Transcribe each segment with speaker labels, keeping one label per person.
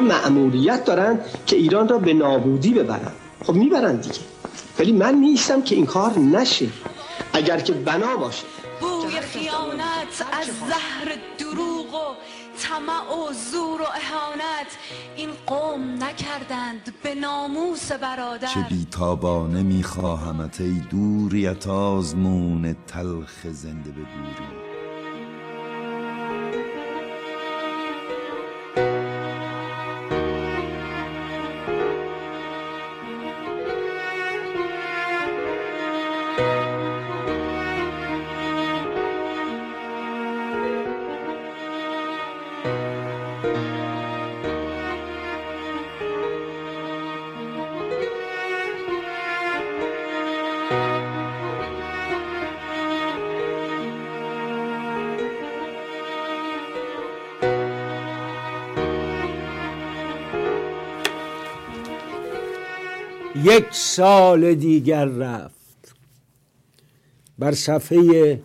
Speaker 1: اینا معمولیت دارن که ایران را به نابودی ببرن. خب می‌برن دیگه. ولی من نیستم که این کار نشه. اگر که بنا باشه.
Speaker 2: بوی خیانت از زهر دروغ و طمع و زور و اهانت. این قوم نکردند به ناموس برادر.
Speaker 3: چه بیتابانه میخواهمت ای دوریت آزمون تلخ زنده به
Speaker 4: یک سال دیگر رفت. بر صفحه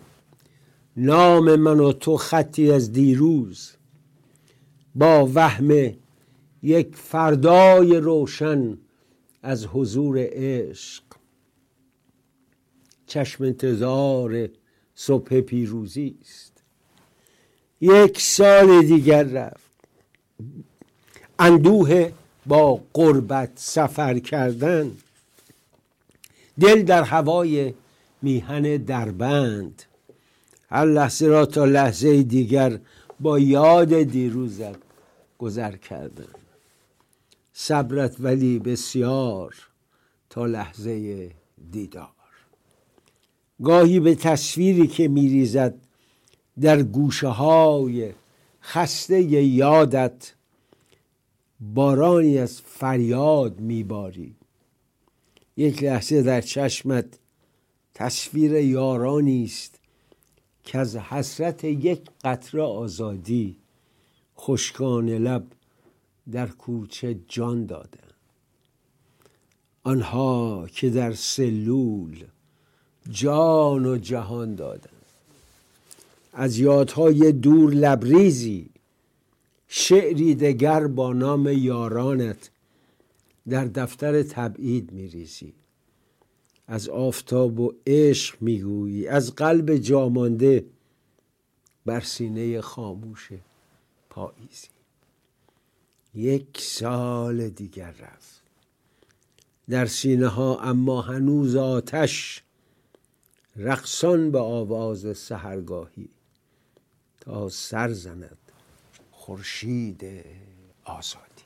Speaker 4: نام من و تو خطی از دیروز با وهم یک فردای روشن از حضور عشق. چشم انتظار صبح پیروزی است. یک سال دیگر رفت. اندوه با قربت سفر کردن دل در هوای میهن دربند. هر لحظه را تا لحظه دیگر با یاد دیروزت گذر کردن صبرت ولی بسیار تا لحظه دیدار. گاهی به تصویری که میریزد در گوشه های خسته یادت بارانی از فریاد میباری. یک لحظه در چشمت تصویر یارانی است که از حسرت یک قطره آزادی خشکان لب در کوچه جان دادن آنها که در سلول جان و جهان دادن از یادهای دور لبریزی شعری دگر با نام یارانت در دفتر تبعید میریزی. از آفتاب و عشق می‌گویی از قلب جامانده بر سینه خاموش پاییزی. یک سال دیگر رفت. در سینه ها اما هنوز آتش رقصان به آواز سهرگاهی تا سر زند. خورشید آزادی.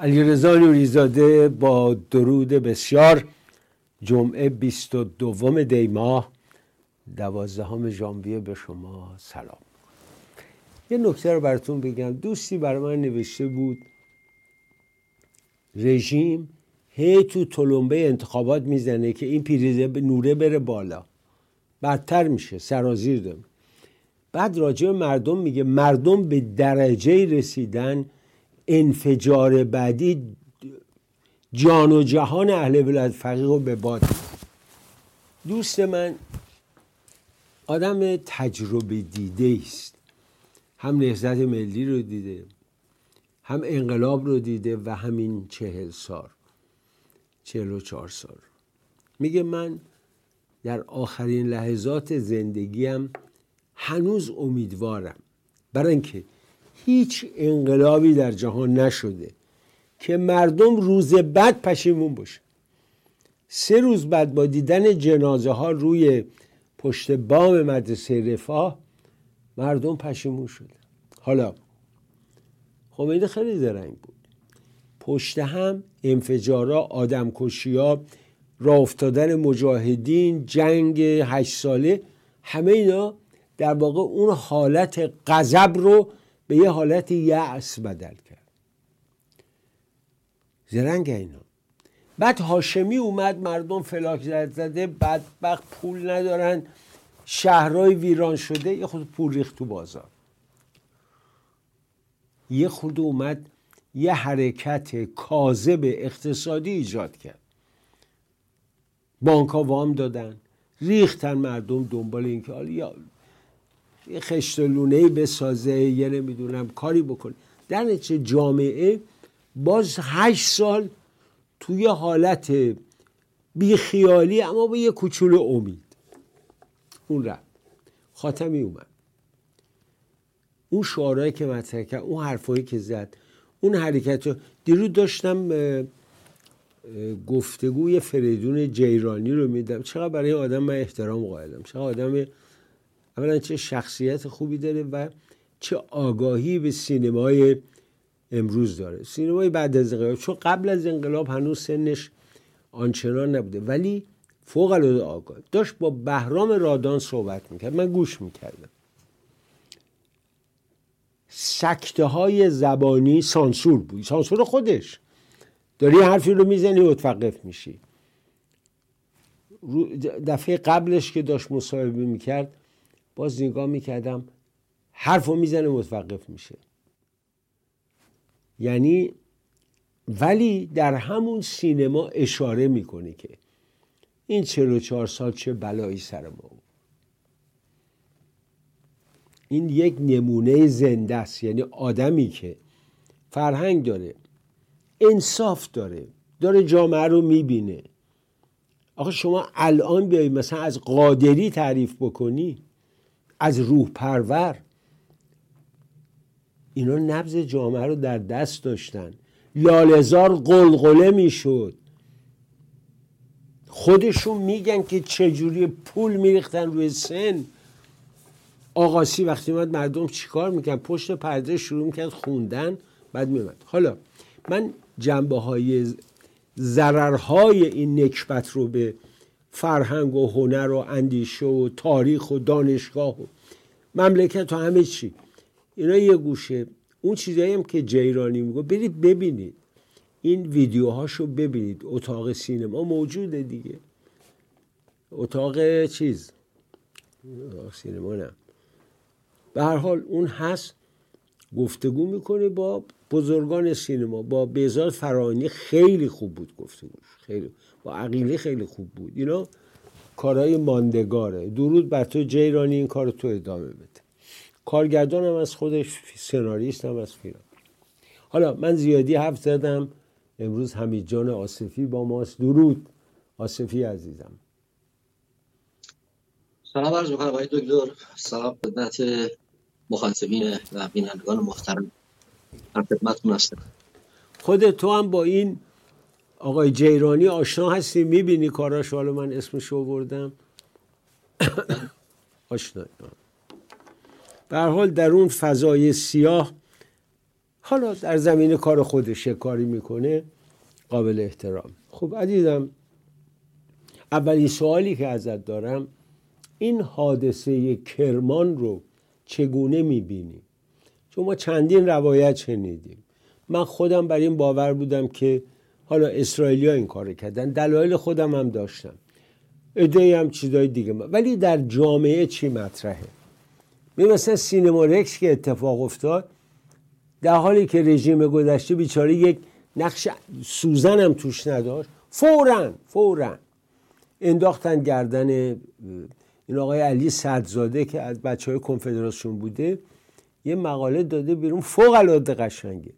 Speaker 4: علی رضا نوریزاده با درود بسیار جمعه 22 دی ماه دوازدهم ژانویه به شما سلام. یه نکته رو براتون بگم دوستی برای من نوشته بود رژیم هی تو تلمبه انتخابات می‌زنه که این پیریزه به نوره بره بالا. بدتر میشه سرازیر داره. بعد راجع مردم میگه مردم به درجه رسیدن انفجار بعدی جان و جهان اهل ولایت فقیه رو به باد دوست من آدم تجربه دیده است. هم نهزت ملی رو دیده هم انقلاب رو دیده و همین چهل سال چهل و چهار سال. میگه من در آخرین لحظات زندگیم هنوز امیدوارم. برای اینکه هیچ انقلابی در جهان نشده که مردم روز بعد پشیمون باشه سه روز بعد با دیدن جنازه ها روی پشت بام مدرسه رفاه مردم پشیمون شده حالا خمینی خیلی درنگ بود. پشت هم انفجارا آدمکشی ها راه افتادن مجاهدین جنگ هشت ساله همه اینا در واقع اون حالت غضب رو به یه حالت یأس بدل کرد. زرنگ اینا. بعد هاشمی اومد مردم فلاک زد زده بدبخت پول ندارن شهرهای ویران شده یه خود پول ریخت تو بازار. یه خود اومد یه حرکت کاذب اقتصادی ایجاد کرد. بانک ها وام دادن ریختن مردم دنبال اینکه یا یه لونه بسازه یه نمی‌دونم کاری بکنه. در نتیجه جامعه باز هشت سال توی حالت بیخیالی اما با یه کوچولو امید. اون رفت. خاتمی اومد. اون شعارهایی که مطرح کرد اون حرفایی که زد اون حرکت رو دیروز داشتم گفتگوی فریدون جیرانی رو میدم چقدر برای آدم من احترام قائلم. چقدر آدم اولا چه شخصیت خوبی داره و چه آگاهی به سینمای امروز داره. سینمای بعد از انقلاب چون قبل از انقلاب هنوز سنش آنچنان نبوده ولی فوق العاده آگاه داشت با بهرام رادان صحبت می‌کرد من گوش می‌کردم. سکته های زبانی سانسور بود. سانسور خودش. داری حرفی رو می‌زنی متوقف میشی. دفعه قبلش که داشت مصاحبه می‌کرد باز نگاه می‌کردم حرف رو می‌زنه متوقف میشه. یعنی ولی در همون سینما اشاره می‌کنه که این 44 سال چه بلایی سر ما بود. این یک نمونه زنده است. یعنی آدمی که فرهنگ داره انصاف داره داره جامعه رو می‌بینه. آخه شما الان بیایی مثلا از قادری تعریف بکنی از روح پرور. اینا نبز جامعه رو در دست داشتن. لالزار قلقله می‌شد. خودشون میگن که چجوری پول میریختن روی سن. آقاسی وقتی اومد مردم چیکار میکن پشت پرده شروع می‌کرد خوندن بعد میمد حالا من جنبه های ضررهای این نکبت رو به فرهنگ و هنر و اندیشه و تاریخ و دانشگاه و مملکت و همه چی. اینا یه گوشه. اون چیزایی هم که جیرانی میگه برید ببینید. این ویدیوهاشو ببینید. اتاق سینما موجوده دیگه. اتاق چیز؟ اتاق سینما نه. به هر حال اون هست. گفتگو می‌کنه با بزرگان سینما. با بیزار فرانی خیلی خوب بود گفتگوش. خیلی. با عقیله خیلی خوب بود. اینا کارهای ماندگاره. درود بر تو جیرانی این کار تو ادامه بده. کارگردان هم از خودش سناریست هم از فیلم حالا من زیادی حرف زدم. امروز حمید جان آصفی با ماست. درود آصفی عزیزم.
Speaker 5: سلام عرض می‌کنم آقای دکتر. سلام خدمت مخاطبین و بینندگان محترم. در خدمتتون هستم.
Speaker 4: خود تو هم با این آقای جیرانی آشنا هستی؟ می‌بینی کاراش؟ حالا من اسمش رو بردم آشنا. به حال در اون فضای سیاه حالا در زمین کار خودش کاری می‌کنه قابل احترام. خب عزیزم اولین سوالی که ازت دارم این حادثه کرمان رو چگونه می‌بینی؟ چون ما چندین روایت شنیدیم. من خودم بر این باور بودم که حالا اسرائیلیا این کار کردن دلایل خودم هم داشتم. ایده هم چیزای دیگه ولی در جامعه چی مطرحه؟ مثلا سینما رکس که اتفاق افتاد در حالی که رژیم گذشته بیچاره یک نقش سوزن هم توش نداشت. فورا فورا انداختن گردن این آقای علی صدزاده که از بچه های کنفدراسیون بوده یه مقاله داده بیرون فوق العاده قشنگه.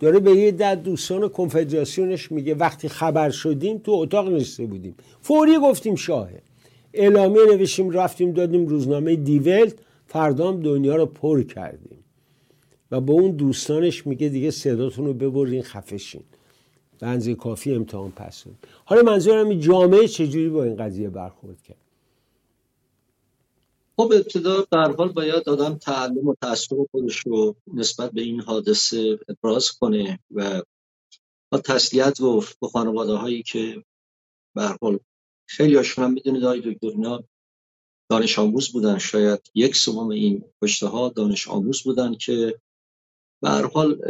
Speaker 4: داره به یه در دوستان کنفدراسیونش میگه وقتی خبر شدیم تو اتاق نشسته بودیم. فوری گفتیم شاهه. اعلامیه نوشیم رفتیم دادیم روزنامه دیولت فردا هم دنیا رو پر کردیم. و به اون دوستانش میگه دیگه صداتون رو ببرین خفشین به کافی امتحان پس حالا منظورم جامعه چجوری با این قضیه برخورد کرد؟
Speaker 5: خب ابتدا در حال باید آدم تعلم و تأثیر خودش رو نسبت به این حادثه ابراز کنه و با تسلیت گفت به خانواده هایی که به حال خیلی هاشون هم می‌دونید آقای دکتر دانش آموز بودن. شاید یک سوم این کشته ها دانش آموز بودن که به هر حال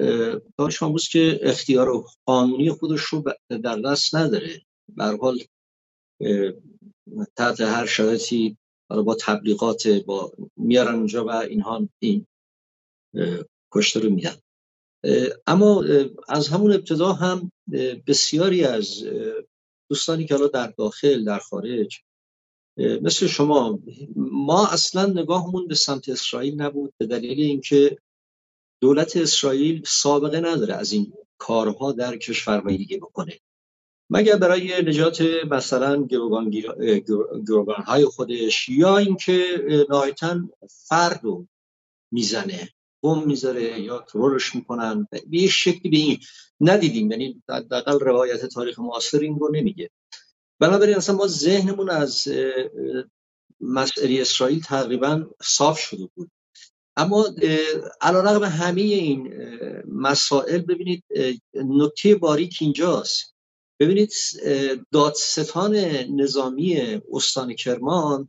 Speaker 5: دانش آموز که اختیار قانونی خودش رو در دست نداره. به حال تحت هر شرایطی با تبلیغات با میارن اونجا و اینها این کشته رو میدن. اما از همون ابتدا هم بسیاری از دوستانی که حالا در داخل در خارج مثل شما ما اصلا نگاهمون به سمت اسرائیل نبود به دلیل اینکه دولت اسرائیل سابقه نداره از این کارها در کشورهای دیگه بکنه. مگر برای نجات مثلا گروگان های خودش یا اینکه نهایتا فرد رو می‌زنه بم می‌ذاره یا ترورش می‌کنن؟ به یه شکلی به این ندیدیم یعنی دقل روایت تاریخ معاصر این رو نمیگه. بنابراین اصلا ما ذهنمون از مسئله اسرائیل تقریبا صاف شده بود. اما علیرغم همه این مسائل ببینید نکته باریک اینجاست. ببینید دادستان نظامی استان کرمان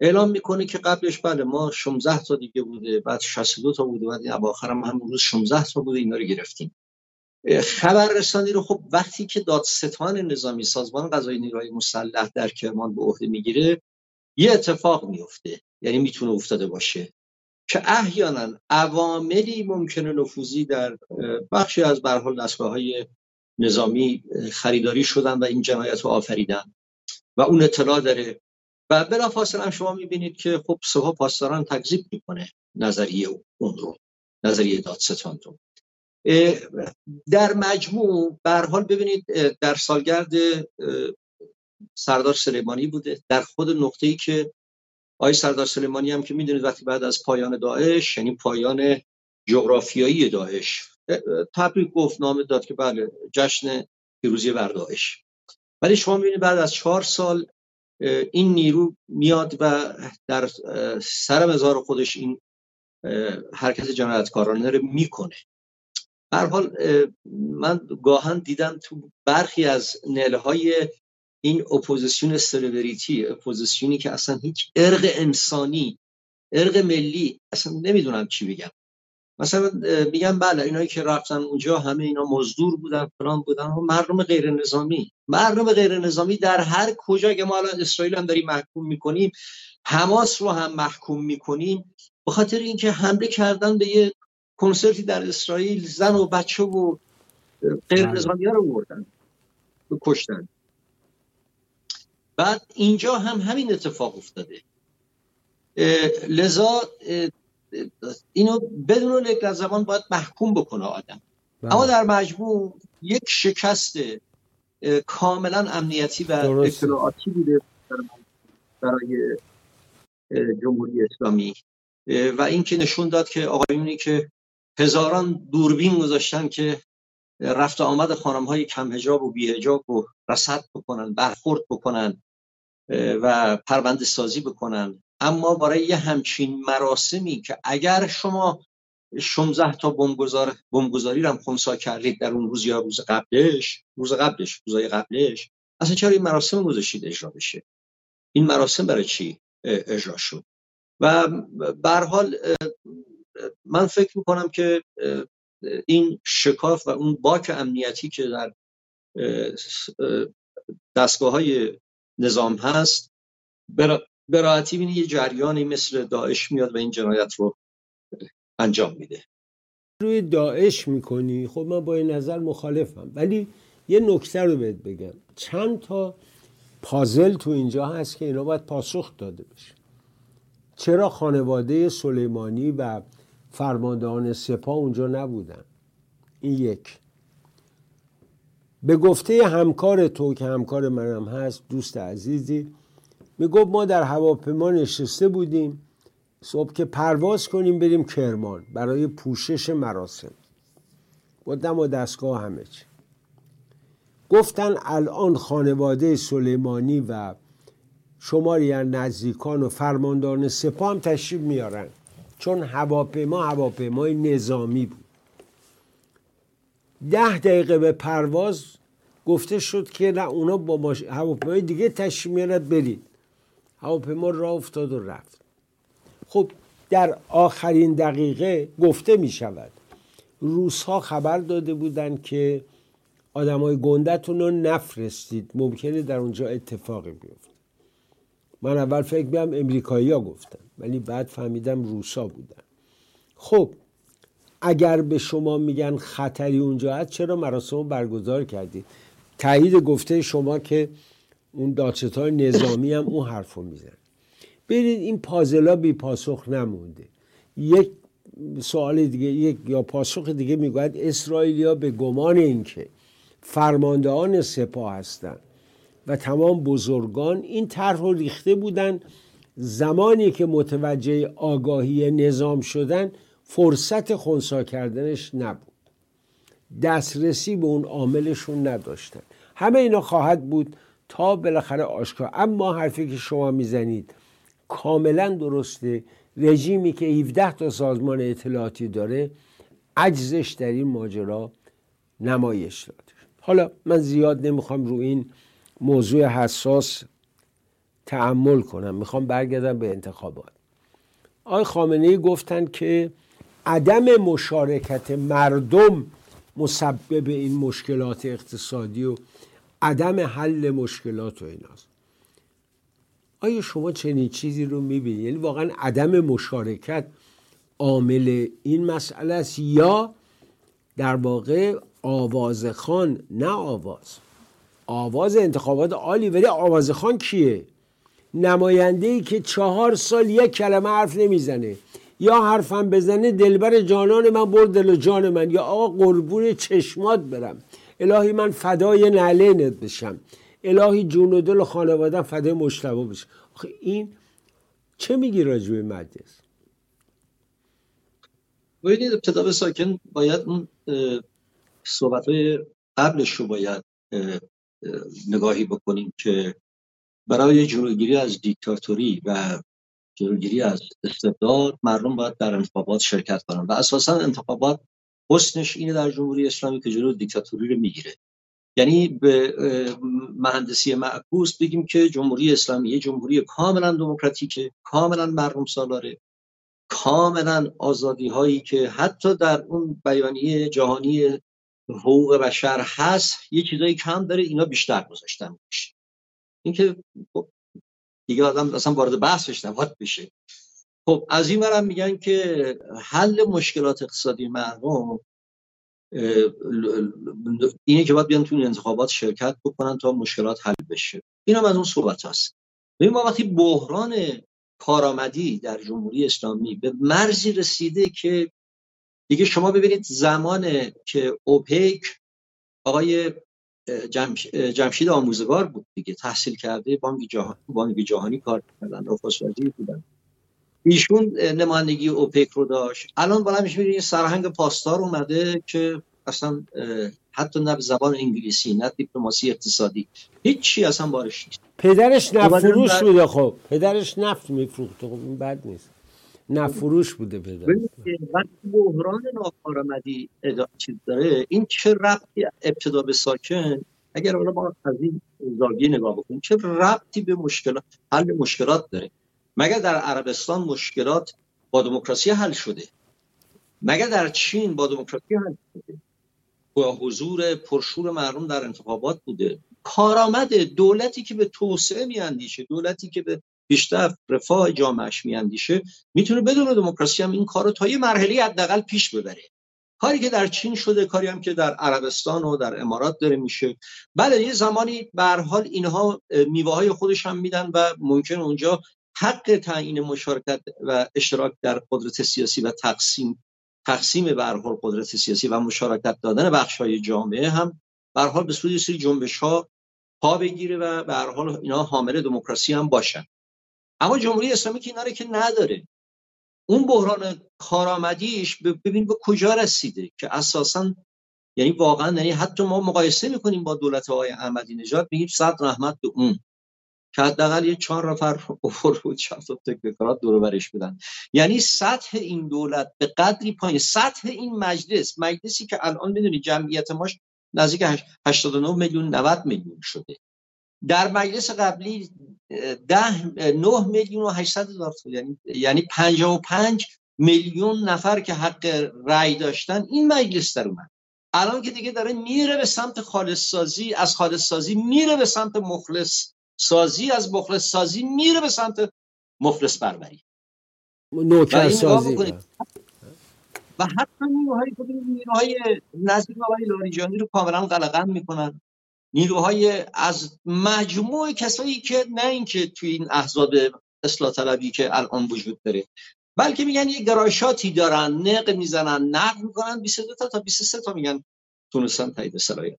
Speaker 5: اعلام می‌کنه که قبلش بله ما 16 تا دیگه بوده بعد 62 تا بوده بعد اواخر هم همون روز 16 تا بوده اینا رو گرفتیم. خبررسانی رو خب وقتی که دادستان نظامی سازمان قضایی نیروهای مسلح در کرمان به عهده می‌گیره یه اتفاق میفته یعنی می‌تونه افتاده باشه که احیانا عواملی ممکنه نفوذی در بخشی از به حال دستگاه های نظامی خریداری شدن و این جنایت رو آفریدن. و اون اطلاع داره. و بلافاصله هم شما می‌بینید که خب سپاه پاسداران تکذیب می‌کنه نظریه اون رو نظریه دادستان رو. در مجموع به حال ببینید در سالگرد سردار سلیمانی بوده. در خود نقطه ای که آقای سردار سلیمانی هم که می‌دونید وقتی بعد از پایان داعش یعنی پایان جغرافیایی داعش تبریک گفت نامه داد که بله جشن پیروزی بر داعش ولی شما می‌بینید بعد از چهار سال این نیرو میاد و در سر مزار خودش این حرکت جنایتکارانه رو می‌کنه. هر حال من گاهاً دیدم تو برخی از نحله های این اپوزیسیون سلبریتی اپوزیسیونی که اصلا هیچ عرق انسانی عرق ملی اصلا نمی‌دونم چی بگم. مثلا میگن بله اینایی که رفتن اونجا همه اینا مزدور بودن فلان بودن مردم غیر نظامی مردم غیر نظامی در هر کجا که ما الان اسرائیل هم داریم محکوم می‌کنیم حماس رو هم محکوم می‌کنیم به خاطر اینکه حمله کردن به یه کنسرتی در اسرائیل زن و بچه و غیر. نظامی رو بردن کشتن بعد اینجا هم همین اتفاق افتاده لذا اینو بدون یک زمان باید محکوم بکنه آدم. بله. اما در مجموع یک شکست کاملا امنیتی و اطلاعاتی بوده برای جمهوری اسلامی. و اینکه نشون داد که آقایونی که هزاران دوربین گذاشتن که رفت آمد خانم های کم هجاب و بی هجاب و رسد بکنن برخورد بکنن و پرونده سازی بکنن. اما برای یه همچین مراسمی که اگر شما 16 تا بمبگذار بمبگذاری رو هم خونسا کردید در اون روز یا روز قبلش روز قبلش روزای قبلش اصلا چرا این مراسم گذاشتید اجرا بشه؟ این مراسم برای چی اجرا شد؟ و به حال من فکر می‌کنم که این شکاف و اون باک امنیتی که در دستگاه های نظام هست به راحتی یه جریانی مثل داعش میاد و این جنایت رو انجام میده.
Speaker 4: روی داعش می‌کنی خب من با این نظر مخالفم. ولی یه نکته رو بهت بگم. چند تا پازل تو اینجا هست که اینا باید پاسخ داده بشه. چرا خانواده سلیمانی و فرماندهان سپاه اونجا نبودن؟ این یک. به گفته همکار تو که همکار منم هست دوست عزیزی می‌گفت ما در هواپیما نشسته بودیم صبح که پرواز کنیم بریم کرمان برای پوشش مراسم. با دم و دستگاه همه چی. گفتن الان خانواده سلیمانی و شماری از نزدیکان و فرماندان سپاه هم تشریف میارن. چون هواپیما هواپیمای نظامی بود. ده دقیقه به پرواز گفته شد که نه اونا با هواپیمای دیگه تشریف میارد برید. هواپیما راه افتاد و رفت. خب در آخرین دقیقه گفته می شود. روس ها خبر داده بودند که آدمای گندتون رو نفرستید. ممکنه در اونجا اتفاقی بیفته. من اول فکر بیام امریکایی ها گفتن ولی بعد فهمیدم روسا بودن. خب اگر به شما میگن خطری اونجا هست چرا مراسم برگزار کردید؟ تایید گفته شما که اون دادستان نظامی هم اون حرف رو میزن برید این پازلا بی پاسخ نمونده. یک سوال دیگه یک یا پاسخ دیگه می‌گوید اسرائیلیا به گمان اینکه فرماندهان سپاه هستند و تمام بزرگان این طرح رو ریخته بودن. زمانی که متوجه آگاهی نظام شدن فرصت خونسا کردنش نبود. دسترسی به اون عاملشون نداشتن. همه اینا خواهد بود. تا بالاخره آشکار. اما حرفی که شما می‌زنید کاملا درسته. رژیمی که 17 تا سازمان اطلاعاتی داره عجزش در این ماجرا نمایش داده. حالا من زیاد نمی‌خوام رو این موضوع حساس تعمل کنم. می‌خوام برگردم به انتخابات. آقای خامنه ای گفتن که عدم مشارکت مردم مسبب این مشکلات اقتصادی و عدم حل مشکلات و ایناست. آیا شما چنین چیزی رو می‌بینید یعنی واقعا عدم مشارکت عامل این مسئله است یا در واقع آواز خان نه آواز. آواز انتخابات عالی ولی آواز خان کیه؟ نماینده ای که چهار سال یک کلمه حرف نمی‌زنه یا حرفم بزنه دلبر جانان من برد دل و جان من یا آقا قربون چشمات برم. الهی من فدای نعلینت بشم. الهی جون و دل و خانوادم فدای مشتبه بشم. آخه این چه میگی راجع به مجلس
Speaker 5: ببینید ابتدا به ساکن باید اون صحبت های قبلش رو باید نگاهی بکنیم که برای جلوگیری از دیکتاتوری و جلوگیری از استبداد مردم باید در انتخابات شرکت کنن و اساسا انتخابات حسنش اینه در جمهوری اسلامی که جلو دیکتاتوری رو می‌گیره. یعنی به مهندسی معکوس بگیم که جمهوری اسلامی یه جمهوری کاملا دموکراتیکه کاملا مردم سالاره کاملا آزادی هایی که حتی در اون بیانیه جهانی حقوق بشر هست یه چیزایی کم داره اینا بیشتر گذاشتن میشه اینکه خب دیگه آدم اصلا وارد نباید بشه. خب از این برم میگن که حل مشکلات اقتصادی مردم اینه که باید بیان تو انتخابات شرکت بکنن تا مشکلات حل بشه. این هم از اون صحبت هست ببین ما وقتی بحران کارآمدی در جمهوری اسلامی به مرزی رسیده که دیگه شما ببینید زمان که اوپک آقای جمشید آموزگار بود دیگه تحصیل کرده بانک جهانی, بانک جهانی کار کردن بودن. ایشون نمایندگی اوپک رو داشت. الان بالا میشه این سرهنگ پاسدار اومده که اصلا حتی نه زبان انگلیسی نه دیپلماسی اقتصادی. هیچی اصلا بارش نیست.
Speaker 4: پدرش نفت فروش بوده خب. پدرش نفت میفروخته خب این بد نیست. نفروش بوده پدر
Speaker 5: وقتی بحران ناکارآمدی چیز داره این چه ربطی ابتدا به ساکن؟ اگر حالا ما از این زاویه نگاه بکنیم چه ربطی به مشکلات حل مشکلات داره؟ مگر در عربستان مشکلات با دموکراسی حل شده؟ مگر در چین با دموکراسی حل شده؟ با حضور پرشور مردم در انتخابات بوده؟ کارآمد دولتی که به توسعه میاندیشه دولتی که به بیشتر رفاه جامعش میاندیشه می‌تونه بدون دموکراسی هم این کار رو تا یه مرحله حداقل پیش ببره. کاری که در چین شده کاری هم که در عربستان و در امارات داره میشه. بله یه زمانی به حال اینها میوه های خودش هم میدن و ممکن اونجا حق تعیین مشارکت و اشتراک در قدرت سیاسی و تقسیم تقسیم به قدرت سیاسی و مشارکت دادن بخش های جامعه هم به حال به سوی سری جنبش ها پا بگیره و به حال اینا حامل دموکراسی هم باشن. اما جمهوری اسلامی که اینا که نداره. اون بحران کارآمدیش ببین به کجا رسیده که اساسا یعنی واقعا یعنی حتی ما مقایسه می‌کنیم با دولت های احمدی نژاد میگیم صد رحمت به اون. که حداقل یه چهار نفر اوپر بود چند تا تکنوکرات دور برش بدن یعنی سطح این دولت به قدری پایین. سطح این مجلس مجلسی که الان می‌دونی جمعیت ماش نزدیک 89 میلیون 90 میلیون شده. در مجلس قبلی ده 9 میلیون و 800 هزار یعنی یعنی 55 میلیون نفر که حق رأی داشتن این مجلس در اومد. الان که دیگه داره میره به سمت خالص سازی از خالص سازی میره به سمت مخلص. سازی از مخلص سازی میره به سمت مخلص پروری
Speaker 4: نوکر سازی.
Speaker 5: و حتی نیروهای نیروهای نزدیک آقای لاریجانی رو کاملا قلقم می‌کنن. نیروهای از مجموع کسایی که نه اینکه توی این احزاب اصلاح طلبی که الان وجود داره بلکه میگن یه گرایشاتی دارن نق می‌زنن نقد می‌کنن 22 تا تا 23 تا میگن تونستن تایید سرایت.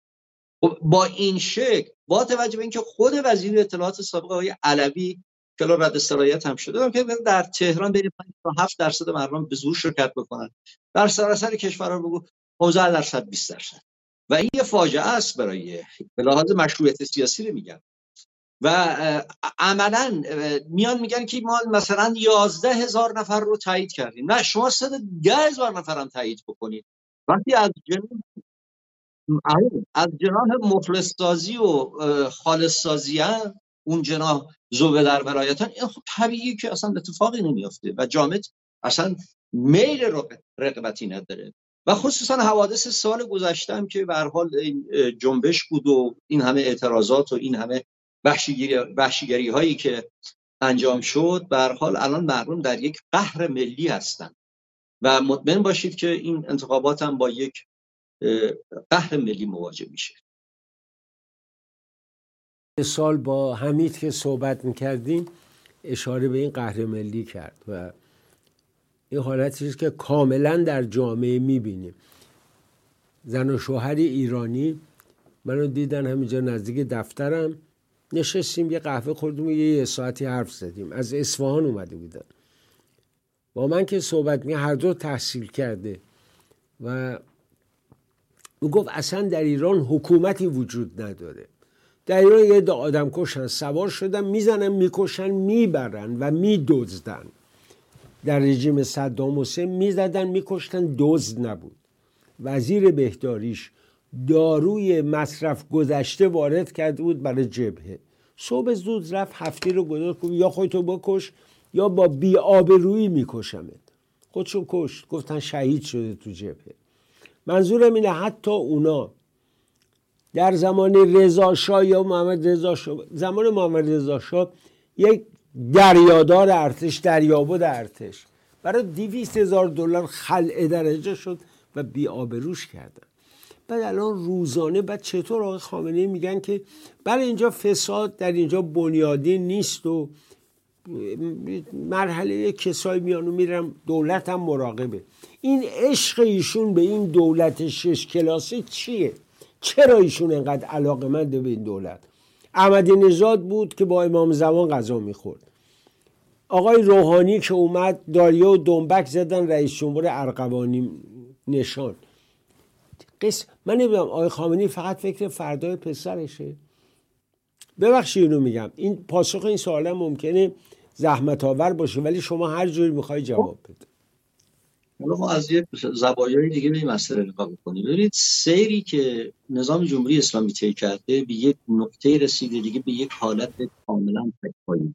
Speaker 5: با این شکل با توجه به اینکه خود وزیر اطلاعات سابق آقای علوی که رد سرایت هم شده که در تهران بین 5 تا 7 درصد مردم به زور شرکت بکنن. در سراسر کشور بگو 15 درصد 20 درصد. و این یه فاجعه است برای به لحاظ مشروعیت سیاسی رو میگن و عملا میان میگن که ما مثلا 11 هزار نفر رو تایید کردیم. نه شما ده هزار نفر هم تایید بکنید. وقتی از جناح از جناح مخلص سازی و خالص سازی اون جناح زوبه در ولایتان این خب طبیعی که اصلا اتفاقی نمیافته و جامعه اصلا میل رقبتی نداره. و خصوصا حوادث سال گذشته که به حال جنبش بود و این همه اعتراضات و این همه وحشیگری هایی که انجام شد به حال الان مردم در یک قهر ملی هستند و مطمئن باشید که این انتخابات هم با یک قهر ملی مواجه میشه.
Speaker 4: سال با حمید که صحبت می‌کردیم اشاره به این قهر ملی کرد و این حالتی که کاملا در جامعه می‌بینیم. زن و شوهر ایرانی منو دیدن همینجا نزدیک دفترم نشستیم یه قهوه خوردیم و یه ساعتی حرف زدیم. از اصفهان اومده بودن. با من که صحبت می هر دو تحصیل کرده و گفت اصلا در ایران حکومتی وجود نداره. در ایران یه آدم کشن سوار شدن می‌زنن می‌کشن می‌برن و میدزدن. در رژیم صدام حسین می‌زدن میکشتن دزد نبود. وزیر بهداریش داروی مصرف گذشته وارد کرده بود برای جبهه. صبح زود رفت هفته رو گذاشت یا خودتو بکش یا با بی روی میکشمت. خودشو کشت گفتن شهید شده تو جبهه. منظورم اینه حتی اونا در زمان رضا یا محمد رضا زمان محمد رضا یک دریادار ارتش دریابود ارتش. برای دیویست هزار دلار خلع درجه شد و بی آبروش کردن. بعد الان روزانه بعد چطور آقای خامنه میگن که برای اینجا فساد در اینجا بنیادی نیست و مرحله کسایی میانو میرم دولت هم مراقبه. این عشق ایشون به این دولت شش کلاسی چیه؟ چرا ایشون انقدر علاقه منده به این دولت؟ احمدی نژاد بود که با امام زمان غذا می‌خورد. آقای روحانی که اومد داریه و دنبک زدن رئیس جمهور ارقوانی نشان. قص من نمی‌دونم آقای خامنی فقط فکر فردای پسرشه. ببخشید اینو میگم. این پاسخ این سوال ممکنه زحمت آور باشه ولی شما هر جوری می‌خوای جواب بده.
Speaker 5: ما از یک زوایای دیگه به این مسئله نگاه بکنیم ببینید سیری که نظام جمهوری اسلامی طی کرده به یک نقطه رسیده دیگه به یک حالت کاملا تکپایی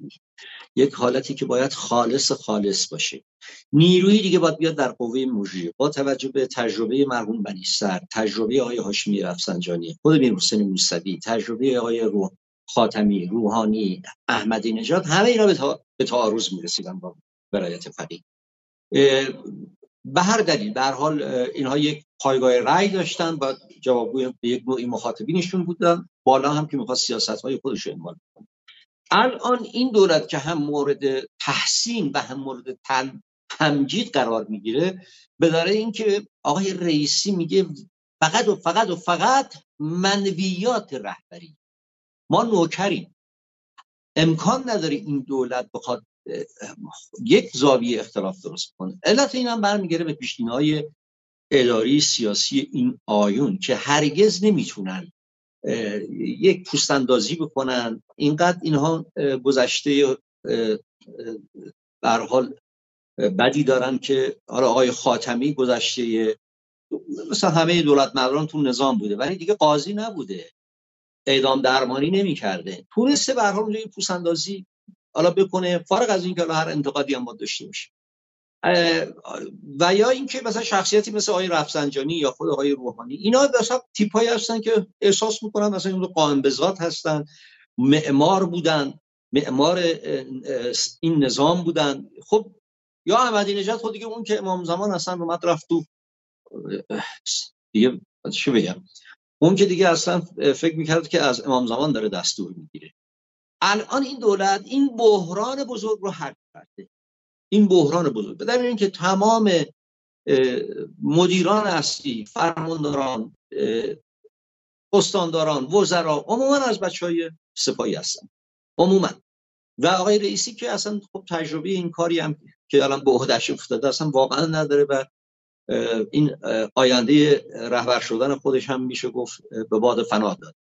Speaker 5: یک حالتی که باید خالص خالص باشه. نیرویی دیگه باید بیاد در قوه مجریه با توجه به تجربه مرحوم بنی سر تجربه آقای هاشمی رفسنجانی خود میر حسین موسوی تجربه آقای روح خاتمی روحانی احمدی نژاد همه اینا به, به تعارض می‌رسیدن با ولایت فقیه. به هر دلیل به حال اینها یک پایگاه رأی داشتن و جوابگوی به یک نوعی مخاطبینشون بودن. بالا هم که می‌خواست سیاست های خودش رو کنه. الان این دولت که هم مورد تحسین و هم مورد تمجید قرار می‌گیره به داره اینکه آقای رئیسی میگه فقط و فقط و فقط منویات رهبری. ما نوکریم. امکان نداره این دولت بخواد یک زاویه اختلاف درست کنه علت این هم برمیگره به های اداری سیاسی این آیون که هرگز نمی‌تونن یک پوستاندازی بکنن. اینقدر اینها گذشته حال بدی دارن که حالا آقای خاتمی گذشته مثلا همه دولت مداران تو نظام بوده ولی دیگه قاضی نبوده. اعدام درمانی نمی‌کرده. تونسته به هر حال اون پوساندازی حالا بکنه فارغ از اینکه هر انتقادی هم ما داشته باشه و یا اینکه مثلا شخصیتی مثل آقای رفسنجانی یا خود آقای روحانی اینا مثلا تیپایی هستن که احساس می‌کنن مثلا اون قائم بذات هستن معمار بودن معمار این نظام بودن. خب یا احمدی نژاد خود دیگه اون که امام زمان اصلا اومد رفت تو دیگه چی بگم؟ اون که دیگه اصلا فکر می‌کرد که از امام زمان داره دستور می‌گیره. الان این دولت این بحران بزرگ رو حل کرده. این بحران بزرگ. دلیل اینکه تمام مدیران اصلی فرمانداران استانداران وزرا عموما از بچه های سپاهی هستن. عموما. و آقای رئیسی که اصلا خب تجربه این کاری هم که الان به عهدهش افتاده اصلا واقعا نداره و این آینده رهبر شدن خودش هم میشه گفت به باد فنا داد.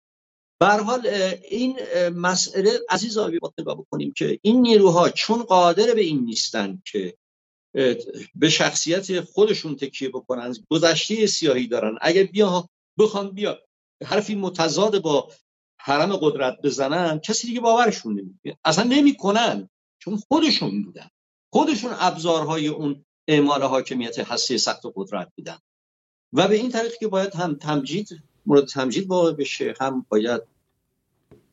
Speaker 5: به حال این مسئله عزیز آبی باید بکنیم که این نیروها چون قادر به این نیستن که به شخصیت خودشون تکیه بکنن گذشته سیاهی دارن. اگر بیا بخوام بیا حرفی متضاد با حرم قدرت بزنن کسی دیگه باورشون نمیده اصلا نمی‌کنن چون خودشون بودن. خودشون ابزارهای اون اعمال حاکمیت هستی سخت قدرت بودن. و به این طریق که باید هم تمجید مورد تمجید واقع بشه. هم باید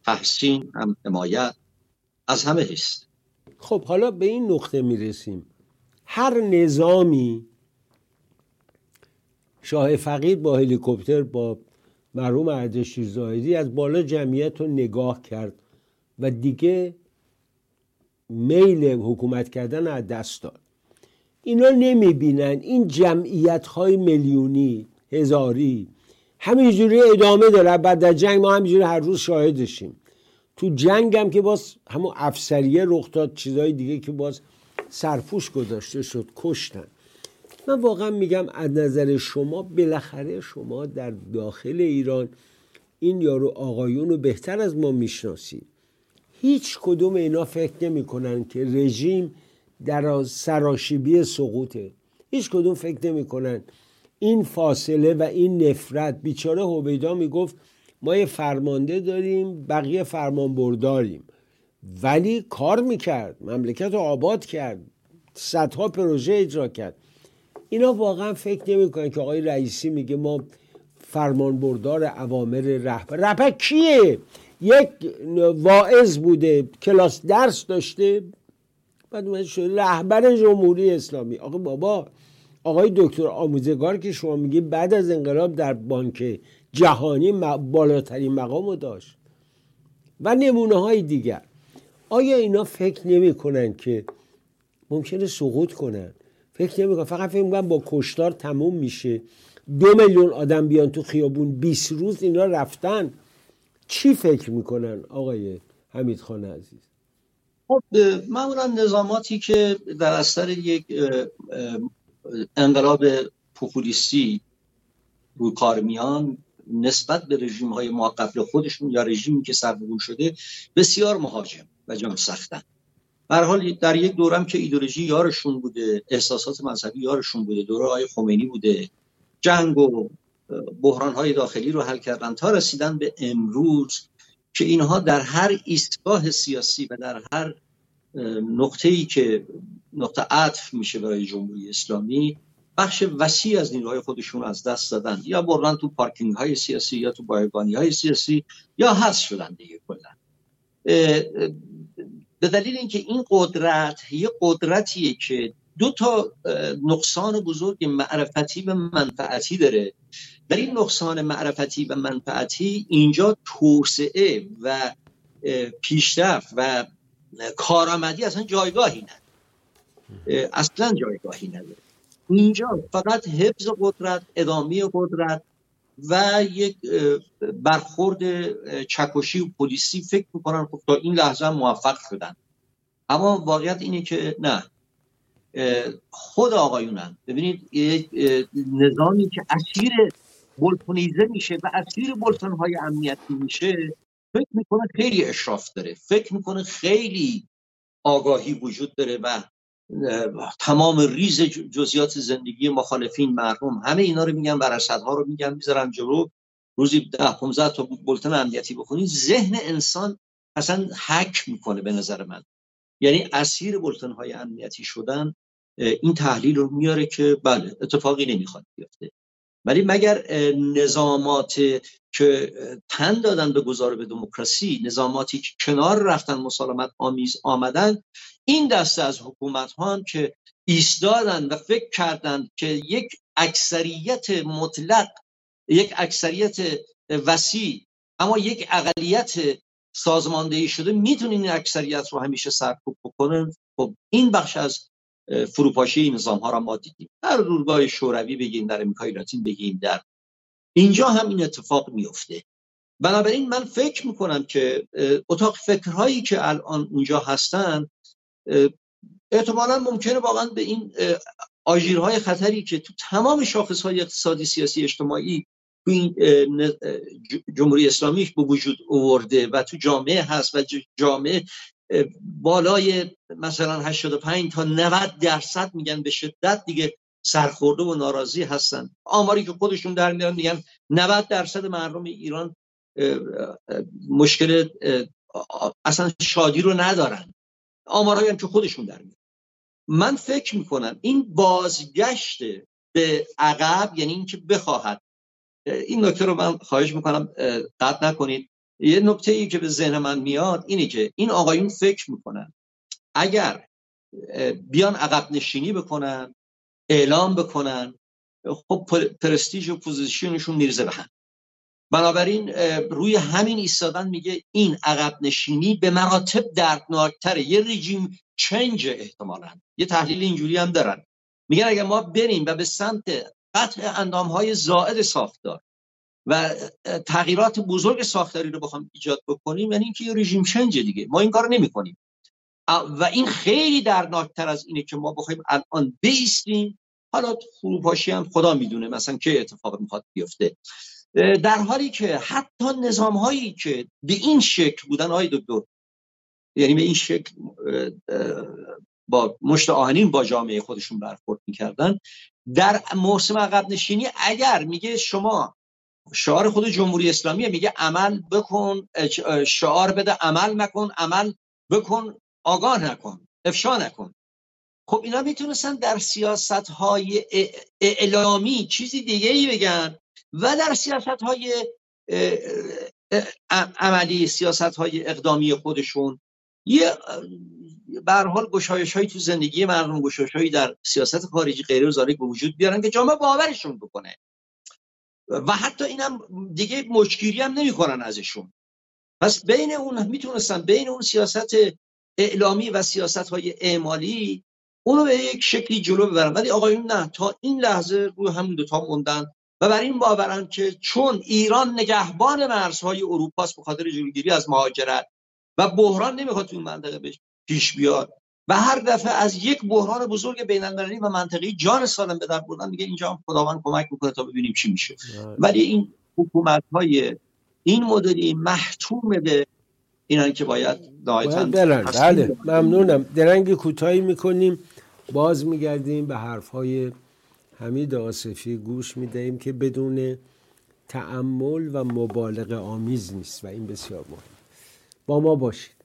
Speaker 5: تحسین هم حمایت. از همه هست
Speaker 4: خب حالا به این نقطه می‌رسیم. هر نظامی شاه فقید با هلیکوپتر با مرحوم اردشیر زاهدی از بالا جمعیت رو نگاه کرد و دیگه میل حکومت کردن از دست داد. اینا نمی‌بینن. این جمعیت های میلیونی هزاری همینجوری ادامه داره. بعد در جنگ ما همینجوری هر روز شاهدشیم. تو جنگ هم که باز همون افسریه رخ داد چیزهای دیگه که باز سرپوش گذاشته شد کشتن. من واقعا میگم از نظر شما بالاخره شما در داخل ایران این یارو آقایون رو بهتر از ما می‌شناسید هیچ کدوم اینا فکر نمی‌کنن که رژیم در سراشیبی سقوطه. هیچ کدوم فکر نمی‌کنن. این فاصله و این نفرت. بیچاره هویدا می‌گفت ما یه فرمانده داریم بقیه فرمان برداریم ولی کار می‌کرد مملکت رو آباد کرد صدها پروژه اجرا کرد. اینا واقعا فکر نمی‌کنن که آقای رئیسی میگه ما فرمان بردار عوامر رهبر. رهبر کیه؟ یک واعظ بوده کلاس درس داشته بعد شده رهبر جمهوری اسلامی. آقا بابا آقای دکتر آموزگار که شما میگی بعد از انقلاب در بانک جهانی بالاترین مقام داشت و نمونه های دیگر. آیا اینا فکر نمی کنن که ممکنه سقوط کنن؟ فکر نمی کنن فقط فکر می‌کنن با کشتار تموم میشه. دو میلیون آدم بیان تو خیابون 20 روز اینا رفتن. چی فکر می‌کنن آقای حمید خان عزیز؟
Speaker 5: خب معمولا نظاماتی که در اثر یک انقلاب پوپولیستی روی کار میان نسبت به رژیم های ما قبل خودشون یا رژیمی که سرنگون شده بسیار مهاجم و جان سختن. هر حال در یک دورم که ایدولوژی یارشون بوده احساسات مذهبی یارشون بوده دوره های خمینی بوده جنگ و بحران های داخلی رو حل کردن تا رسیدن به امروز که اینها در هر ایستگاه سیاسی و در هر نقطه ای که نقطه عطف میشه برای جمهوری اسلامی. بخش وسیع از نیروهای خودشون از دست دادن. یا بردن تو پارکینگ های سیاسی یا تو بایگانی های سیاسی یا حذف شدن دیگه کلا. به دلیل اینکه این قدرت یه قدرتیه که دو تا نقصان بزرگ معرفتی و منفعتی داره. در این نقصان معرفتی و منفعتی اینجا توسعه و پیشرفت و کارآمدی اصلا جایگاهی نداره. اصلا جایگاهی نداره. اینجا فقط حفظ قدرت ادامه قدرت و یک برخورد چکشی و پلیسی فکر می‌کنن خب تا این لحظه موفق شدن. اما واقعیت اینه که نه. خود آقایونن. ببینید یک نظامی که اسیر بلتونیزه میشه و اسیر بلتون های امنیتی میشه فکر می‌کنه خیلی اشراف داره. فکر می‌کنه خیلی آگاهی وجود داره و تمام ریز جزئیات زندگی مخالفین مرحوم همه اینا رو میگن و ها رو میگن می‌ذارن جلو. روزی ده 15 تا بولتن امنیتی بخونید ذهن انسان اصلا حک می‌کنه به نظر من. یعنی اسیر بولتن های امنیتی شدن این تحلیل رو میاره که بله اتفاقی نمی‌خواد بیفته. ولی مگر نظامات که تن دادن به گذار به دموکراسی نظاماتی که کنار رفتن مسالمت آمیز آمدن این دسته از حکومت ها که ایستادن و فکر کردند که یک اکثریت مطلق یک اکثریت وسیع اما یک اقلیت سازماندهی شده می‌تونین این اکثریت رو همیشه سرکوب بکنن خب این بخش از فروپاشی نظام ها را ما دیدیم. در اروپای شوروی بگیم در امریکای لاتین بگیم در اینجا هم این اتفاق میفته. بنابراین من فکر می‌کنم که اتاق فکرهایی که الان اونجا هستن احتمالا ممکنه واقعا به این آژیرهای خطری که تو تمام شاخصهای اقتصادی سیاسی اجتماعی تو این جمهوری اسلامی به وجود آورده و تو جامعه هست و جامعه بالای مثلا 85 تا 90 درصد میگن به شدت دیگه سرخورده و ناراضی هستن. آماری که خودشون در میارن میگن 90 درصد مردم ایران مشکل اصلا شادی رو ندارن. آمارهایی هم که خودشون در میارن من فکر می‌کنم این بازگشت به عقب یعنی اینکه بخواهد این نکته رو من خواهش می‌کنم قطع نکنید. یه نکته ای که به ذهن من میاد اینه که این آقایون فکر می‌کنن اگر بیان عقب نشینی بکنن اعلام بکنن. خب پرستیژ و پوزیشنشون میرزه به هم. بنابراین روی همین ایستادن میگه این عقب نشینی به مراتب دردناکتره. یه رژیم چنج احتمالا. یه تحلیل اینجوری هم دارن. میگن اگر ما بریم و به سمت قطع اندام های زائد ساختار و تغییرات بزرگ ساختاری رو بخوام ایجاد بکنیم یعنی اینکه یه رژیم چنج دیگه. ما این کار نمی کنیم و این خیلی دردناکتر از اینه که ما بخوایم الان بیستیم. حالا فروپاشی هم خدا می‌دونه مثلا که اتفاق می‌خواد بیفته. در حالی که حتی نظام هایی که به این شکل بودن های دکتر یعنی به این شکل با مشت آهنین با جامعه خودشون برخورد می‌کردن در موسم عقب نشینی اگر میگه شما شعار خود جمهوری اسلامی میگه عمل بکن شعار بده عمل مکن عمل بکن آگاه نکن افشا نکن. خب اینا می‌تونستن در سیاست های اعلامی چیزی دیگه ای بگن و در سیاست های عملی سیاست های اقدامی خودشون یه بر حال گشایش هایی تو زندگی مردم گشایش هایی در سیاست خارجی غیر وزاری به وجود بیارن که جامعه باورشون بکنه. و حتی اینم دیگه مشکیری هم نمی‌کنن ازشون. پس بین اون می‌تونستن بین اون سیاست اعلامی و سیاست های اعمالی اونو به یک شکلی جلو ببرن ولی آقایون نه تا این لحظه روی همون دوتا موندن و بر این باورن که چون ایران نگهبان مرزهای اروپاست به خاطر جلوگیری از مهاجرت و بحران نمی‌خواد تو منطقه پیش بیاد و هر دفعه از یک بحران بزرگ بین المللی و منطقی جان سالم به در بردن میگه اینجا هم خداوند کمک می‌کنه تا ببینیم چی میشه بله. ولی این حکومت های این مدلی محتوم به اینان که باید نهایتا
Speaker 4: بله ممنونم. درنگ کوتاهی می‌کنیم. باز میگردیم به حرف های حمید آصفی. گوش می‌دهیم که بدون تعمل و مبالغه آمیز نیست و این بسیار مهم. با ما باشید.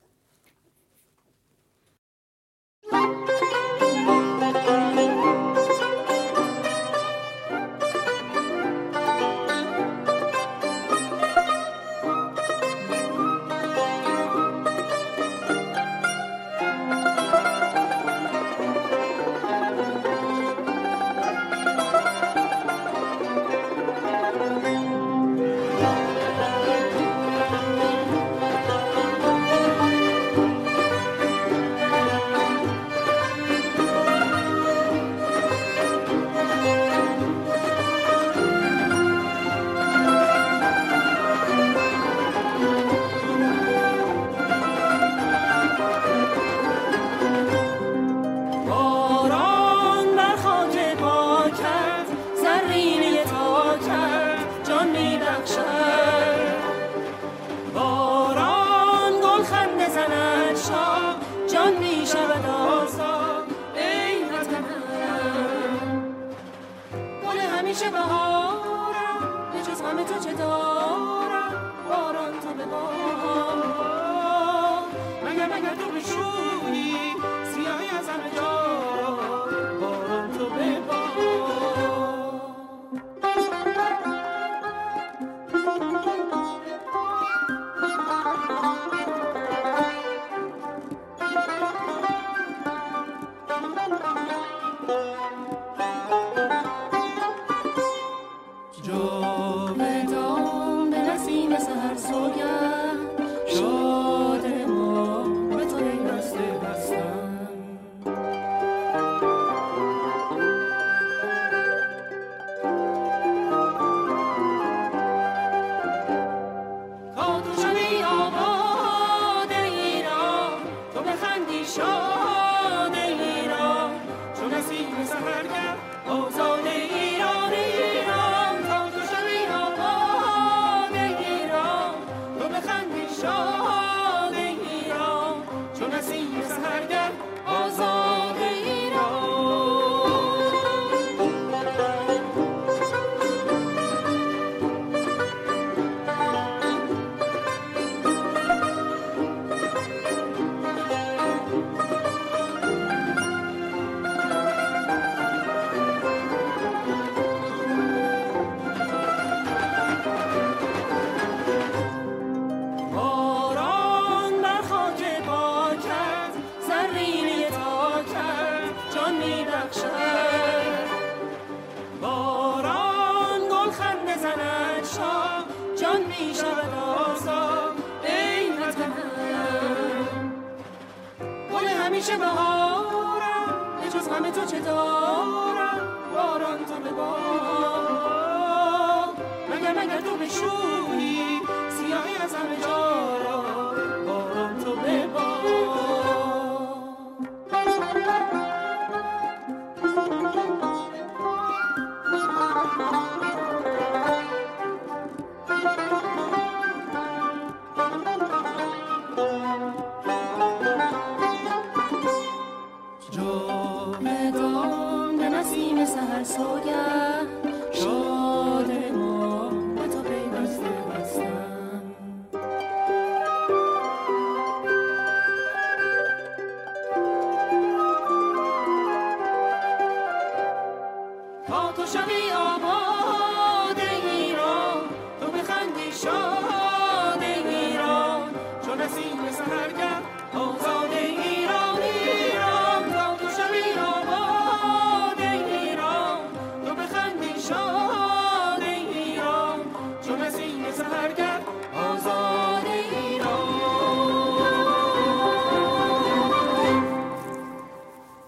Speaker 6: شوی آباد.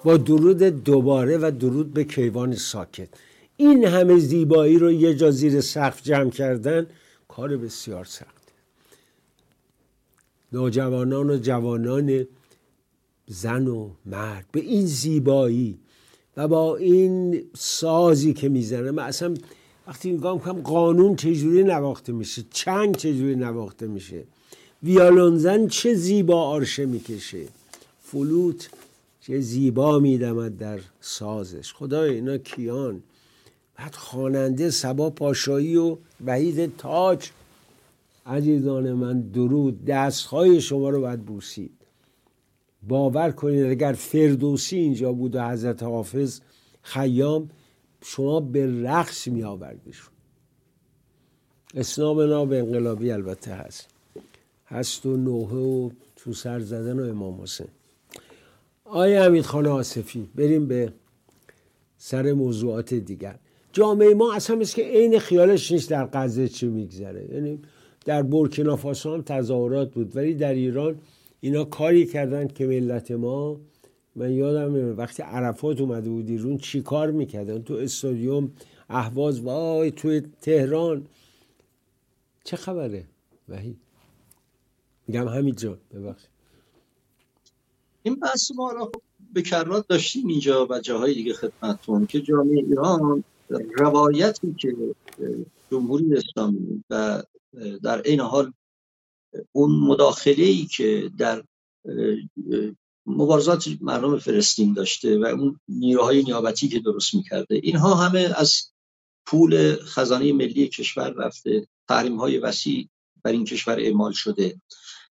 Speaker 4: با درود دوباره و درود به کیوان ساکت. این همه زیبایی رو یه جا زیر سقف جمع کردن کار بسیار سخت نوجوانان و جوانان زن و مرد به این زیبایی و با این سازی که می‌زنه من اصلا وقتی نگاه می‌کنم قانون چجوری نواخته میشه؟ چنگ چجوری نواخته میشه؟ ویالون زن چه زیبا آرشه می‌کشه؟ فلوت چه زیبا میدمد در سازش. خدای اینا کیان؟ بعد خواننده سبا پاشایی و وحید تاج. عزیزان من درود دستهای شما رو باید بوسید. باور کنید اگر فردوسی اینجا بود و حضرت حافظ خیام شما به رقص می آوردیشون اسنام ناب انقلابی البته هست. هست و نوحه و تو سر زدن و امام حسین. آیا امید خانه آصفی بریم به سر موضوعات دیگر. جامعه ما اصلا مثل که عین خیالش نیست در غزه چی میگذره. یعنی در بورکینافاسو هم تظاهرات بود ولی در ایران اینا کاری کردن که ملت ما من یادم وقتی عرفات اومده بود ایران چی کار می‌کردن؟ تو استادیوم اهواز وای توی تهران. چه خبره؟ وحید. میگم همین جا ببخشید.
Speaker 5: این بحث ما را خب به کرات داشتیم اینجا و جاهای دیگه خدمتتون که جامعه ایران روایتی که جمهوری اسلامی و در این حال اون مداخله ای که در مبارزات مردم فلسطین داشته و اون نیروهای نیابتی که درست می‌کرده اینها همه از پول خزانه ملی کشور رفته تحریم های وسیع بر این کشور اعمال شده.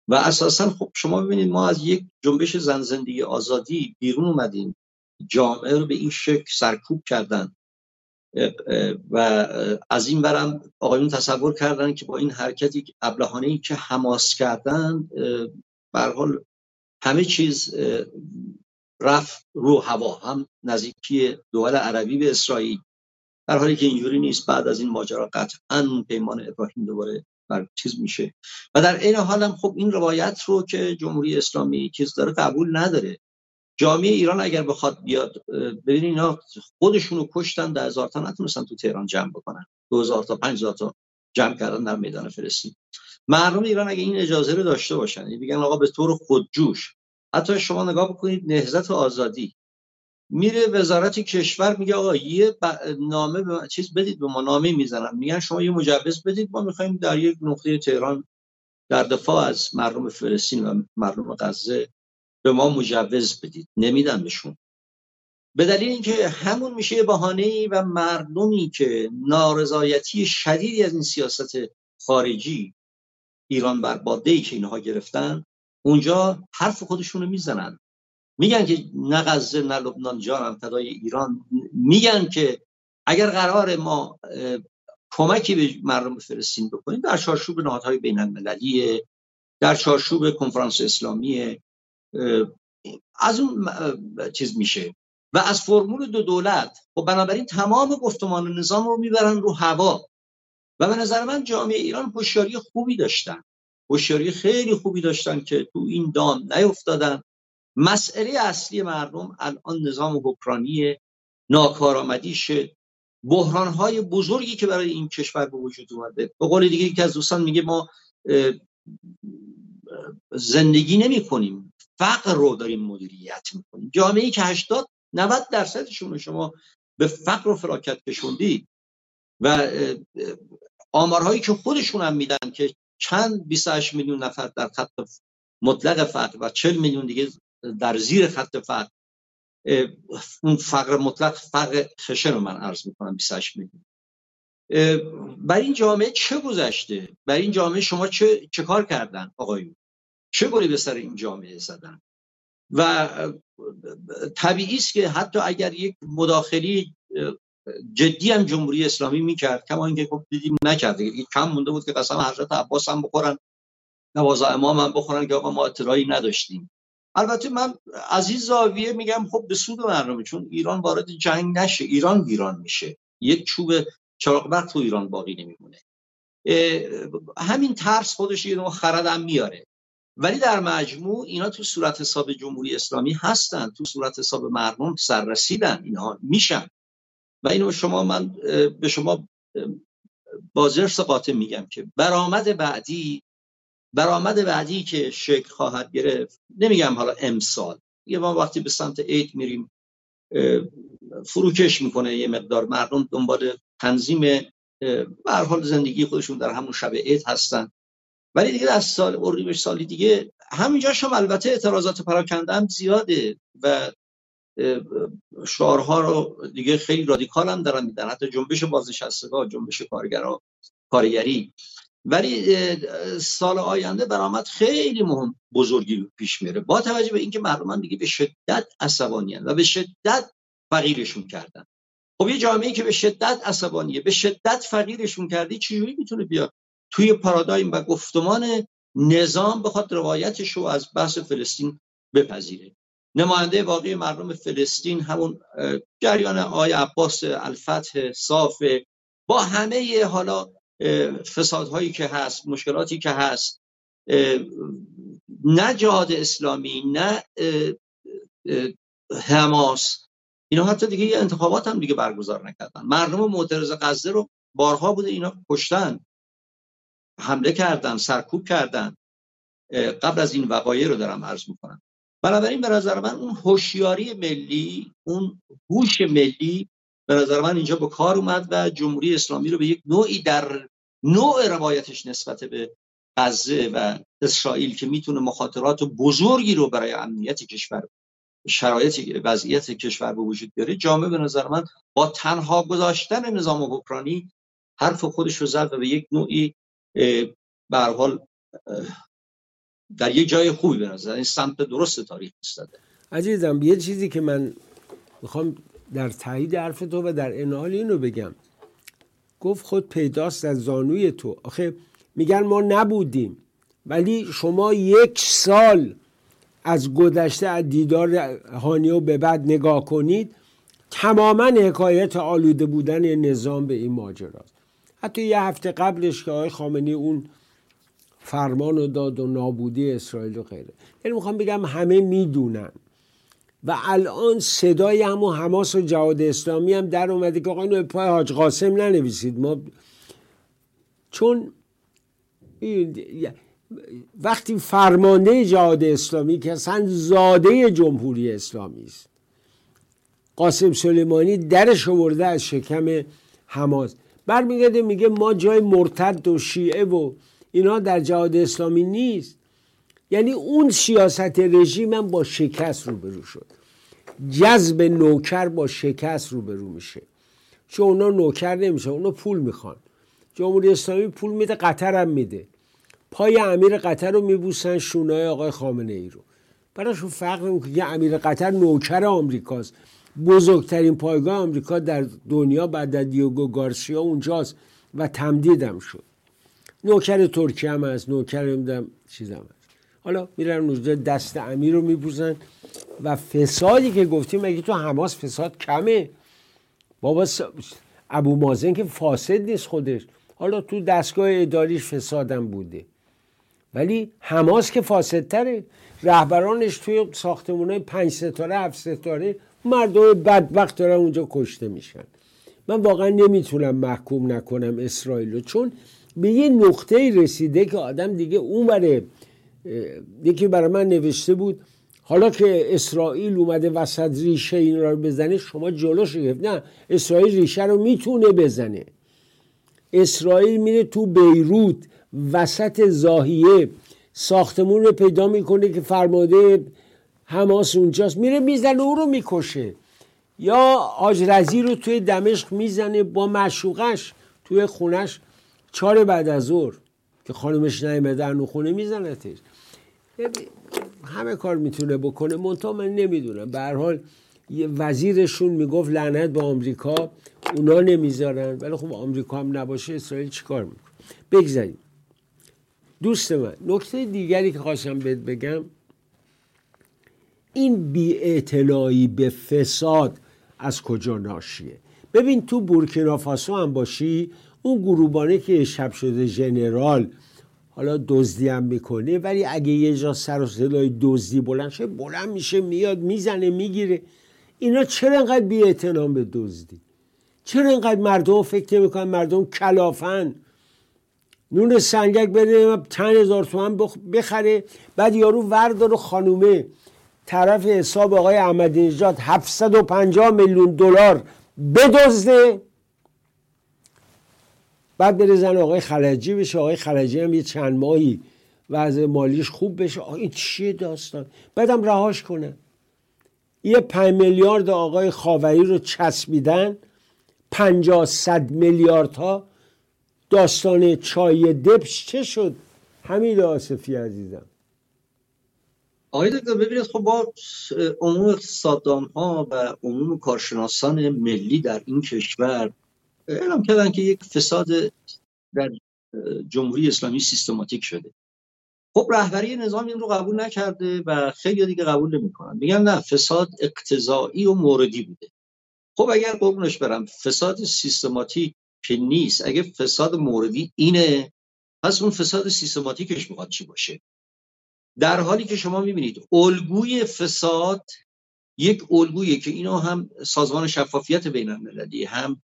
Speaker 5: و اساسا خب شما ببینید ما از یک جنبش زن زندگی آزادی بیرون اومدیم. جامعه رو به این شکل سرکوب کردن. و از این برم آقایون تصور کردن که با این حرکتی ابلهانه ای که حماس کردن به حال همه چیز رفت رو هوا. هم نزدیکی دول عربی به اسرائیل. در حالی که اینجوری نیست بعد از این ماجرا قطعا پیمان ابراهیم دوباره بر چیز میشه. و در این حال هم خب این روایت رو که جمهوری اسلامی چیز داره قبول نداره. جامعه ایران اگر بخواد بیاد ببینید اینا خودشونو کشتن در هزار تا نتونستن تو تهران جمع بکنن. 2000 تا 5000 تا جمع کردن در میدان فلسطین. مردم ایران اگه این اجازه رو داشته باشن یعنی بگن آقا به طور خودجوش حتی شما نگاه بکنید نهضت آزادی میره وزارت کشور میگه آقا یه نامه به چیز بدید به ما نامه می‌زنن. میگن شما یه مجوز بدید ما می‌خوایم در یک نقطه تهران در دفاع از مردم فلسطین و مردم غزه به ما مجوز بدید. نمیدن بهشون. به دلیل اینکه همون میشه بهانه ای و مردمی که نارضایتی شدیدی از این سیاست خارجی ایران بر باده ای که اینها گرفتن اونجا حرف خودشونو می‌زنن. میگن که نه غزه نه لبنان جان فدای ایران. میگن که اگر قرار ما کمکی به مردم فلسطین بکنیم در چارچوب نهادهای بین المللی در چارچوب کنفرانس اسلامی از اون چیز میشه. و از فرمول دو دولت و خب بنابراین تمام گفتمان و نظام رو می‌برن رو هوا. و به نظر من جامعه ایران هوشیاری خوبی داشتن. هوشیاری خیلی خوبی داشتن که تو این دام نیفتادن. مسئله اصلی مردم الان نظام حکرانی ناکارآمدیشه بحران های بزرگی که برای این کشور به وجود اومده. به قول دیگه یکی از دوستان میگه ما زندگی نمی کنیم فقر رو داریم مدیریت می‌کنیم. جامعه که 80 90 درصدشون شما به فقر و فراکت کشوندید و آمارهایی که خودشون هم میدن که چند 28 میلیون نفر در خط مطلق فقر و 40 میلیون دیگه در زیر خط فقر. اون فقر مطلق فقر خشن رو من عرض می‌کنم 28 میلیون. بر این جامعه چه گذشته؟ بر این جامعه شما چه, چه کار کردن آقایون؟ چه گلی به سر این جامعه زدن؟ و طبیعی است که حتی اگر یک مداخلی جدی هم جمهوری اسلامی می‌کرد کما اینکه خب دیدیم نکرده کم مونده بود که قسم حضرت عباس هم بخورن نوازا امام هم بخورن که آقا ما اطلاعی نداشتیم. البته من از این زاویه میگم خب به سود مردمه چون ایران وارد جنگ نشه ایران ویران میشه. یک چوب چراغ برق تو ایران باقی نمیمونه. همین ترس خودش یه نوع خردم میاره. ولی در مجموع اینا تو صورت حساب جمهوری اسلامی هستن تو صورت حساب مردم سررسیدن اینها میشن. و اینو شما من به شما بازرس قاطع میگم که برآمد بعدی برآمد بعدی که شکل خواهد گرفت. نمیگم حالا امسال. یه ما وقتی به سمت عید میریم فروکش می‌کنه یه مقدار. مردم دنبال تنظیم به حال زندگی خودشون در همون شب عید هستن. ولی دیگه از سال اردیبهشت سالی دیگه همینجا هم البته اعتراضات پراکنده هم زیاده و شعارها رو دیگه خیلی رادیکال هم دارن میدن. حتی جنبش بازنشستگان جنبش کارگرا کارگری. ولی سال آینده برآمد خیلی مهم بزرگی پیش میره. با توجه به اینکه مردمان دیگه به شدت عصبانی و به شدت فقیرشون کردن. خب یه جامعه که به شدت عصبانیه به شدت فقیرشون کردی چجوری می‌تونه بیاد توی پارادایم و گفتمان نظام بخواد روایتش رو از بحث فلسطین بپذیره؟ نماینده واقعی مردم فلسطین همون جریان آقای عباس الفتح صاف با همه حالا فسادهایی که هست مشکلاتی که هست نه جهاد اسلامی نه حماس اینا حتی دیگه یه انتخابات هم دیگه برگزار نکردن. مردم معترض غزه رو بارها بوده اینا کشتن حمله کردن سرکوب کردن. قبل از این وقایع رو دارم عرض می‌کنم. بنابراین به نظر من اون هوشیاری ملی اون هوش ملی به نظر من اینجا به کار اومد و جمهوری اسلامی رو به یک نوعی در نوع روایتش نسبت به غزه و اسرائیل که می‌تونه مخاطرات بزرگی رو برای امنیت کشور شرایط وضعیت کشور به وجود بیاره جامعه به نظر من با تنها گذاشتن نظام اوکراینی حرف خودش رو زد و به یک نوعی به حال در یک جای خوبی به نظر این سمت درست تاریخ ایستاده.
Speaker 4: عزیزم یه چیزی که من می‌خوام در تایید حرف تو و در انحال اینو بگم. گفت خود پیداست از زانوی تو. آخه میگن ما نبودیم ولی شما یک سال از گذشته از دیدار هانیو به بعد نگاه کنید تماما حکایت آلوده بودن نظام به این ماجراست. حتی یه هفته قبلش که آقای خامنی اون فرمان رو داد و نابودی اسرائیل و غیره. یعنی می‌خوام بگم همه می‌دونن. و الان صدای همو حماس و جهاد اسلامی هم در اومده که آقا اینو پای حاج قاسم ننویسید. ما چون وقتی فرمانده جهاد اسلامی که اصلا زاده جمهوری اسلامی است. قاسم سلیمانی درش آورده از شکم حماس. برمیگرده میگه ما جای مرتد و شیعه و اینا در جهاد اسلامی نیست. یعنی اون سیاست رژیم هم با شکست روبرو شد. جذب نوکر با شکست روبرو میشه. چون اونا نوکر نمیشه اونا پول می‌خوان. جمهوری اسلامی پول میده قطر هم میده. پای امیر قطر رو میبوسن شونای آقای خامنه ای رو. براشون فرق نمی‌کنه که امیر قطر نوکر آمریکاست. بزرگترین پایگاه آمریکا در دنیا بعد از دیوگو گارسیا اونجاست و تمدیدم شد. نوکر ترکیه هم هست نوکر نمی‌دونم چیزم هست. حالا میرن اونجا دست امیر رو میبوزن و فسادی که گفتیم مگه تو حماس فساد کمه؟ بابا ابو مازن که فاسد نیست خودش. حالا تو دستگاه اداریش فسادم بوده. ولی حماس که فاسدتره. رهبرانش توی ساختمونه پنج ستاره هفت ستاره مردم بدبخت دارن اونجا کشته میشن. من واقعا نمی‌تونم محکوم نکنم اسرائیل رو چون به یه نقطه رسیده که آدم دیگه اون بره یکی برای من نوشته بود حالا که اسرائیل اومده وسط ریشه این رو بزنه شما جلوش گرفت. نه اسرائیل ریشه رو می‌تونه بزنه. اسرائیل میره تو بیروت وسط زاهیه ساختمون رو پیدا می‌کنه که فرماده حماس اونجاست. میره می‌زنه او رو می‌کشه. یا آج رزی رو توی دمشق می‌زنه با مشوقش توی خونش چهار بعد از ظهر. که خانمش نیمده انو خونه میزنتش. همه کار می‌تونه بکنه. منتها من نمی‌دونم. به حال یه وزیرشون می‌گفت لعنت به آمریکا. اونا نمی‌ذارن. ولی خب آمریکا هم نباشه اسرائیل چیکار می‌کنه؟ بگذاریم. دوست من نکته دیگری که خواستم بهت بگم. این بی به فساد از کجا ناشیه؟ ببین تو بورکینافاسو هم باشی اون گروبانه که شب شده ژنرال حالا دزدی هم می‌کنه ولی اگه یه جا سر و صدای دزدی بلند شه بلند میشه میاد می‌زنه می‌گیره. اینا چرا انقدر بی به دزدی؟ چرا انقدر مردم فکر نمی‌کنن مردم کلافن؟ نون سنگک بده چند هزار تومن بخره بعد یارو وردار خانومه. طرف حساب آقای احمدی نژاد 750 میلیون دلار بدزده. بعد بره زن آقای خلجی بشه. آقای خلجی هم یه چند ماهی وضع مالیش خوب بشه. آقا این چیه داستان؟ بعدم رهاش کنه. یه پنج میلیارد آقای خاوری رو چسبیدن. پنجاه صد میلیارد ها داستان چای دبش چه شد؟ حمید آصفی عزیزم.
Speaker 5: آقای دکتر ببینید خب با عموم اقتصاددان ها و عموم کارشناسان ملی در این کشور اعلام کردن که یک فساد در جمهوری اسلامی سیستماتیک شده. خب رهبری نظام این رو قبول نکرده و خیلی دیگه قبول نمی‌کنن. میگن نه فساد اقتضایی و موردی بوده. خب اگر قربونش برم فساد سیستماتیک که نیست اگه فساد موردی اینه پس اون فساد سیستماتیکش می‌خواد چی باشه؟ در حالی که شما می‌بینید الگوی فساد یک الگویی که اینو هم سازمان شفافیت بین المللی هم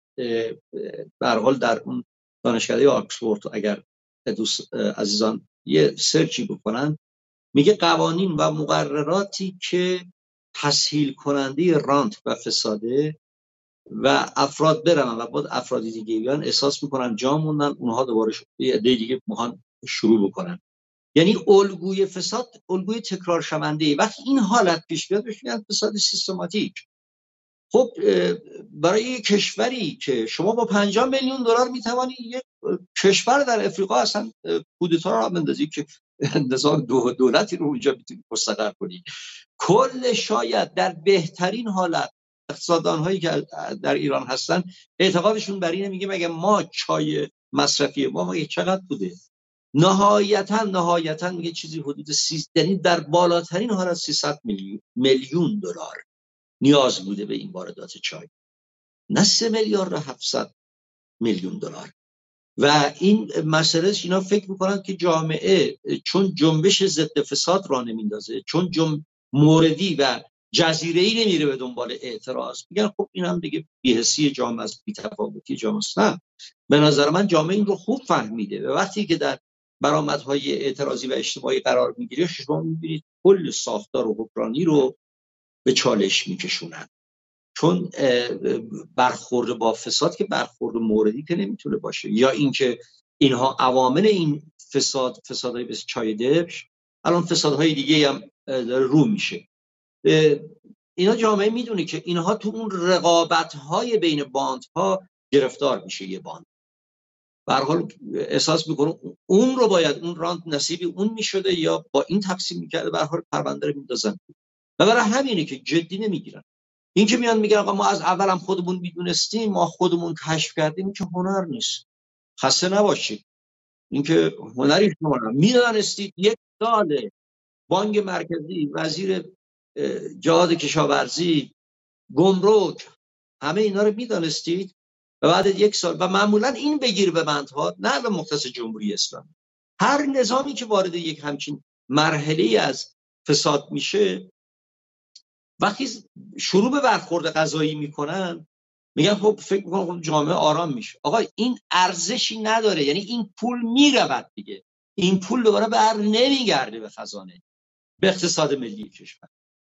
Speaker 5: به حال در اون دانشکده آکسفورد اگر دوست عزیزان یه سرچی بکنن میگه قوانین و مقرراتی که تسهیل کننده رانت و فساده و افراد برن و بعد افرادی دیگه بیان احساس می‌کنن جا موندن اونها دوباره یه دیگه مهان شروع بکنن. یعنی الگوی فساد الگوی تکرار شونده. وقتی این حالت پیش بیاد بهش فساد سیستماتیک. خب برای کشوری که شما با 50 میلیون دلار می‌توانی یک کشور در افریقا اصلا کودتا رو بندازی که نظام دو دولتی رو اونجا می‌تونی مستقر کنی. کل شاید در بهترین حالت اقتصاددان هایی که در ایران هستن اعتقادشون بر اینه میگه مگه ما چای مصرفی ما ما چقدر بوده؟ نهایتا نهایتا میگه چیزی حدود سی یعنی در بالاترین حالت 300 میلیون دلار نیاز بوده به این واردات چای. نه سه میلیارد و 700 میلیون دلار. و این مسئله اینا فکر می‌کنن که جامعه چون جنبش ضد فساد را نمیندازه چون جنب موردی و جزیره ای نمیره به دنبال اعتراض. میگن خب این هم دیگه بیهسی جامعه است بیتفاوتی جامعه است. نه. به نظر من جامعه این رو خوب فهمیده. و وقتی که در برآمدهای اعتراضی و اجتماعی قرار می‌گیره شما می‌بینید کل ساختار و حکرانی رو به چالش میکشونن. چون برخورد با فساد که برخورد موردی که نمی‌تونه باشه. یا اینکه اینها عوامل این فساد فسادهای به چای دبش الان فسادهای دیگه هم رو میشه. اینا جامعه می‌دونه که اینها تو اون رقابت های بین باند ها گرفتار میشه یه باند. به حال احساس می‌کنه اون رو باید اون رانت نصیب اون می‌شده یا با این تقسیم می‌کرده به حال پرونده رو میندازن. و برای همینه که جدی نمی‌گیرن. این که میان میگن آقا ما از اولم خودمون می‌دونستیم ما خودمون کشف کردیم که هنر نیست. خسته نباشید. اینکه هنری شما می‌دانستید یک سال بانک مرکزی وزیر جهاد کشاورزی گمرک همه اینا رو می‌دانستید. و بعد یک سال و معمولا این بگیر به بندها نه به مختص جمهوری اسلامی. هر نظامی که وارد یک همچین مرحله از فساد میشه وقتی شروع به برخورد غذایی می‌کنن میگن خب فکر می‌کنم خب جامعه آرام میشه. آقا این ارزشی نداره یعنی این پول می‌رود دیگه. این پول دوباره بر نمیگرده به خزانه به اقتصاد ملی کشور.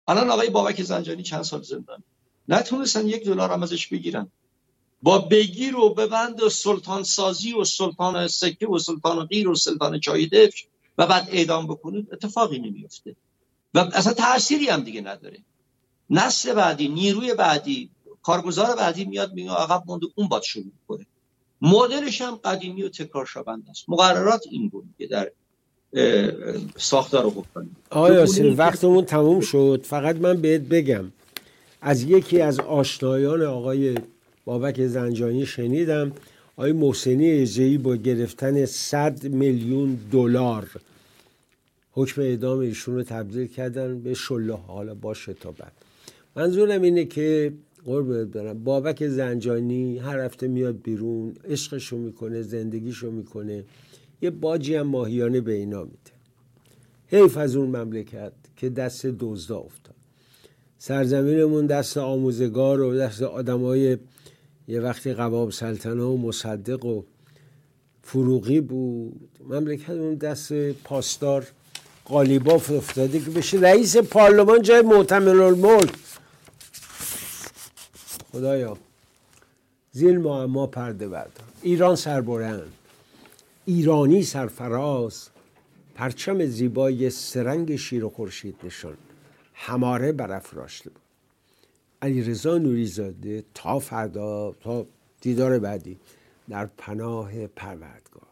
Speaker 5: الان آقای بابک زنجانی چند سال زندان نتونستن یک دلار هم ازش بگیرن. با بگیر و ببند و سلطان سازی و سلطان سکه و سلطان غیر و سلطان چای دفش و بعد اعدام بکنید اتفاقی نمیفته و اصلا تأثیری هم دیگه نداره. نسل بعدی نیروی بعدی کارگزار بعدی میاد میگه عقب مونده اون باید شروع کنه مدلش هم قدیمی و تکرار شونده است. مقررات این بود که در ساختار رو بکنیم.
Speaker 4: آقای یاسین وقتمون تموم شد. فقط من بهت بگم از یکی از آشنایان آقای بابک زنجانی شنیدم. آقای محسنی ایزهی با گرفتن 100 میلیون دلار. حکم اعدام ایشون رو تبدیل کردن به شله حالا باشه تا بعد. منظورم اینه که قربونت برم. بابک زنجانی هر هفته میاد بیرون عشقشو می‌کنه زندگیشو می‌کنه. یه باجی هم ماهیانه به اینا میده. حیف از اون مملکت که دست دزدا افتاد. سرزمینمون دست آموزگار و دست آدمای یه وقتی قوام سلطنه و مصدق و فروغی بود مملکتمون دست پاسدار قالیباف افتاده که بشه رئیس پارلمان جای معتمل الملک خدایا زیر معما پرده بردار. ایران سربرند ایرانی سرفراز. پرچم زیبای سرنگ شیر و خورشید نشان. هماره برافراشته بود. علی رضا نوریزاده تا فردا تا دیدار بعدی در پناه پروردگار.